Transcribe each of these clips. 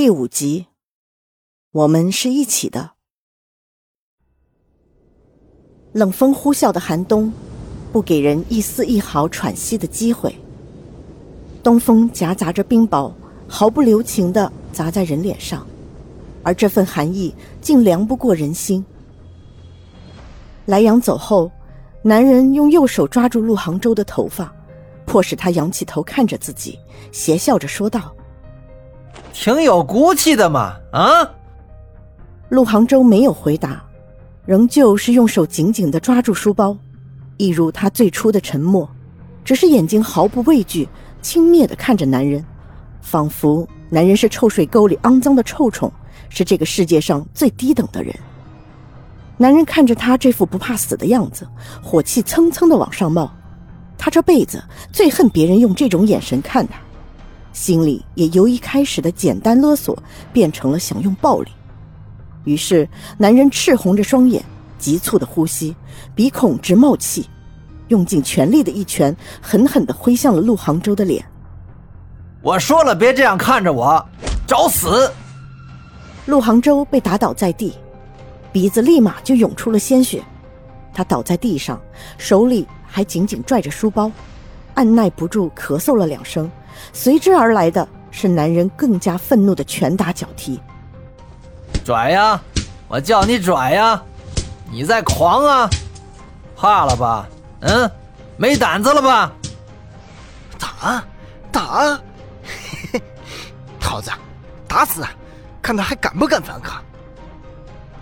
第五集，我们是一起的。冷风呼啸的寒冬，不给人一丝一毫喘息的机会。东风夹杂着冰雹，毫不留情的砸在人脸上，而这份寒意竟凉不过人心。莱阳走后，男人用右手抓住陆杭州的头发，迫使他仰起头看着自己，邪笑着说道：“挺有骨气的嘛，啊！”陆杭州没有回答。仍旧是用手紧紧的抓住书包，一如他最初的沉默，只是眼睛毫不畏惧，轻蔑的看着男人，仿佛男人是臭水沟里肮脏的臭虫，是这个世界上最低等的人。男人看着他这副不怕死的样子，火气蹭蹭的往上冒，他这辈子最恨别人用这种眼神看他，心里也由一开始的简单勒索，变成了想用暴力。于是，男人赤红着双眼，急促的呼吸，鼻孔直冒气，用尽全力的一拳，狠狠地挥向了陆杭州的脸。我说了，别这样看着我，找死！陆杭州被打倒在地，鼻子立马就涌出了鲜血，他倒在地上，手里还紧紧拽着书包，按耐不住咳嗽了两声，随之而来的是男人更加愤怒的拳打脚踢。拽呀！我叫你拽呀！你在狂啊？怕了吧？嗯，没胆子了吧？打打！嘿嘿，桃子，打死！看他还敢不敢反抗！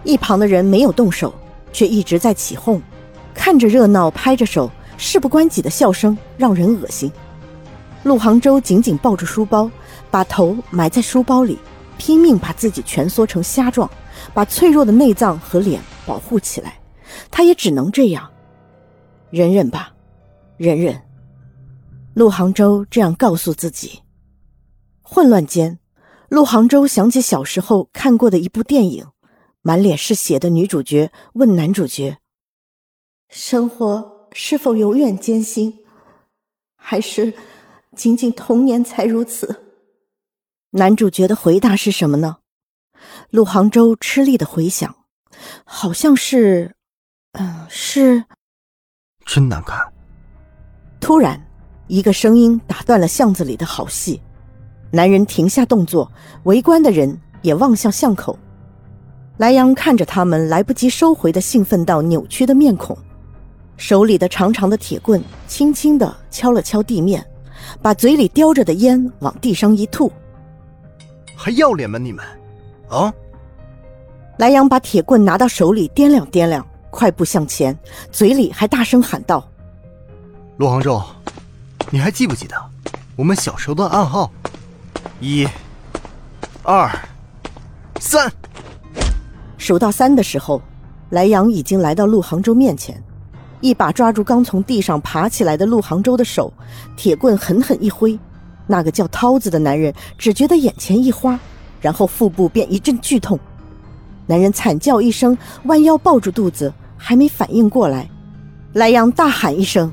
一旁的人没有动手，却一直在起哄，看着热闹，拍着手，事不关己的笑声让人恶心。陆杭州紧紧抱住书包，把头埋在书包里。拼命把自己蜷缩成虾状，把脆弱的内脏和脸保护起来。他也只能这样，忍忍吧，忍忍。陆杭州这样告诉自己。混乱间，陆杭州想起小时候看过的一部电影，满脸是血的女主角问男主角：“生活是否永远艰辛，还是仅仅童年才如此？”男主角的回答是什么呢？陆杭州吃力的回想，好像是，嗯，是，真难看。突然，一个声音打断了巷子里的好戏。男人停下动作，围观的人也望向巷口。莱阳看着他们来不及收回的兴奋到扭曲的面孔，手里的长长的铁棍轻轻的敲了敲地面，把嘴里叼着的烟往地上一吐。还要脸吗你们？啊！莱阳把铁棍拿到手里掂量掂量，快步向前，嘴里还大声喊道：“陆杭州，你还记不记得我们小时候的暗号？一、二、三。”数到三的时候，莱阳已经来到陆杭州面前，一把抓住刚从地上爬起来的陆杭州的手，铁棍狠狠一挥。那个叫涛子的男人只觉得眼前一花，然后腹部便一阵剧痛。男人惨叫一声，弯腰抱住肚子，还没反应过来，莱阳大喊一声：“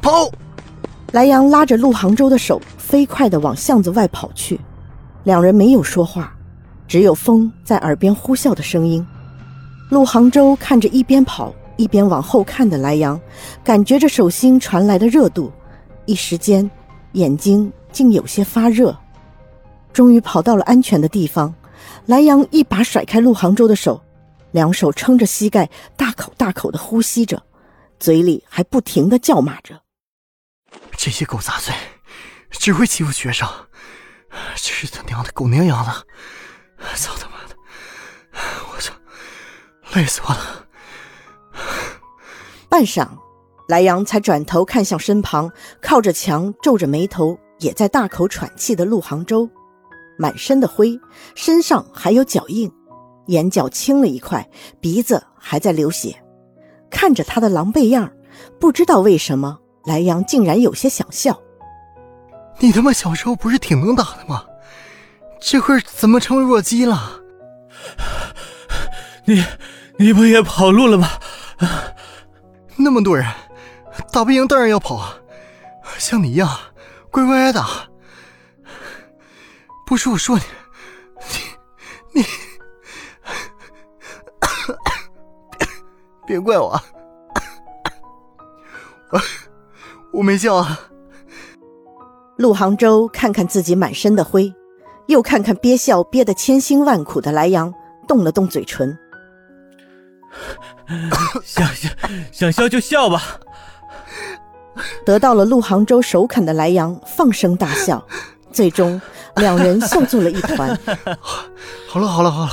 跑！”莱阳拉着陆杭州的手，飞快地往巷子外跑去。两人没有说话，只有风在耳边呼啸的声音。陆杭州看着一边跑一边往后看的莱阳，感觉着手心传来的热度，一时间。眼睛竟有些发热，终于跑到了安全的地方。莱阳一把甩开陆杭州的手，两手撑着膝盖，大口大口的呼吸着，嘴里还不停的叫骂着：“这些狗杂碎，只会欺负学生，这是他娘的狗娘养的！操他妈的！我操，累死我了！”半晌。莱阳才转头看向身旁靠着墙、皱着眉头、也在大口喘气的陆杭州，满身的灰，身上还有脚印，眼角青了一块，鼻子还在流血。看着他的狼狈样，不知道为什么，莱阳竟然有些想笑。你他妈小时候不是挺能打的吗？这会儿怎么成弱鸡了？你，你不也跑路了吗？那么多人。打不赢当然要跑啊！像你一样乖乖挨打，不是我说你，你你别怪我，我我没笑啊。陆杭州看看自己满身的灰，又看看憋笑憋得千辛万苦的莱阳，动了动嘴唇。想笑想笑就笑吧。得到了陆杭州首肯的莱阳放声大笑，最终两人笑作了一团。好了好了好了，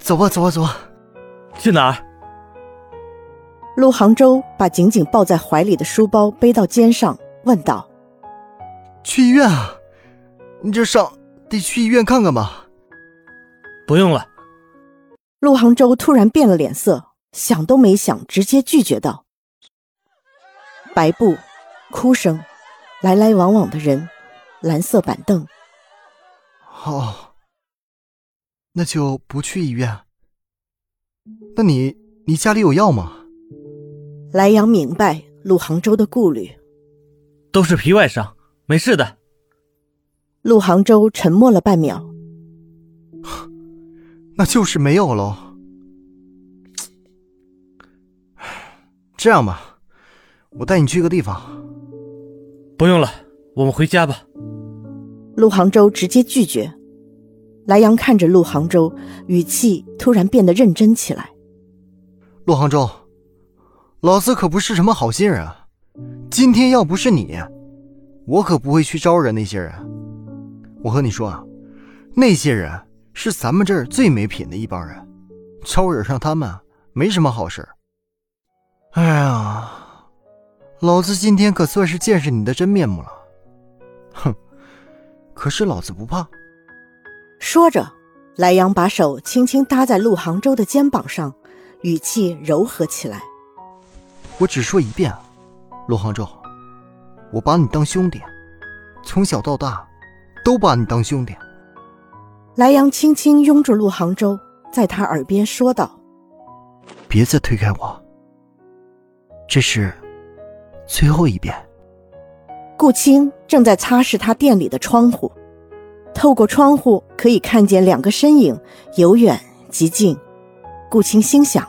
走吧走吧走吧。去哪儿？陆杭州把紧紧抱在怀里的书包背到肩上，问道：“去医院啊？你这伤得去医院看看吧。”不用了。陆杭州突然变了脸色，想都没想，直接拒绝道：“白布，哭声，来来往往的人，蓝色板凳。哦，那就不去医院。那你你家里有药吗？”莱阳明白陆杭州的顾虑，都是皮外伤，没事的。陆杭州沉默了半秒，那就是没有喽。这样吧，我带你去个地方。不用了，我们回家吧。陆杭州直接拒绝。莱阳看着陆杭州，语气突然变得认真起来。陆杭州。老子可不是什么好心人啊！今天要不是你，我可不会去招惹那些人。我和你说啊，那些人是咱们这儿最没品的一帮人，招惹上他们没什么好事。哎呀，老子今天可算是见识你的真面目了。哼，可是老子不怕。说着，莱阳把手轻轻搭在陆杭州的肩膀上，语气柔和起来。我只说一遍，陆杭州，我把你当兄弟，从小到大，都把你当兄弟。莱阳轻轻拥住陆杭州，在他耳边说道：“别再推开我，这是最后一遍。”顾青正在擦拭他店里的窗户，透过窗户可以看见两个身影，由远及近。顾青心想：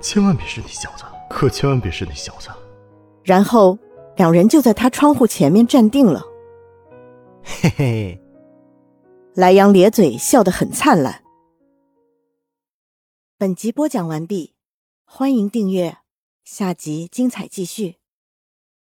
千万别是你小子。可千万别是那小子！然后两人就在他窗户前面站定了。嘿嘿，莱阳咧嘴笑得很灿烂。本集播讲完毕，欢迎订阅，下集精彩继续。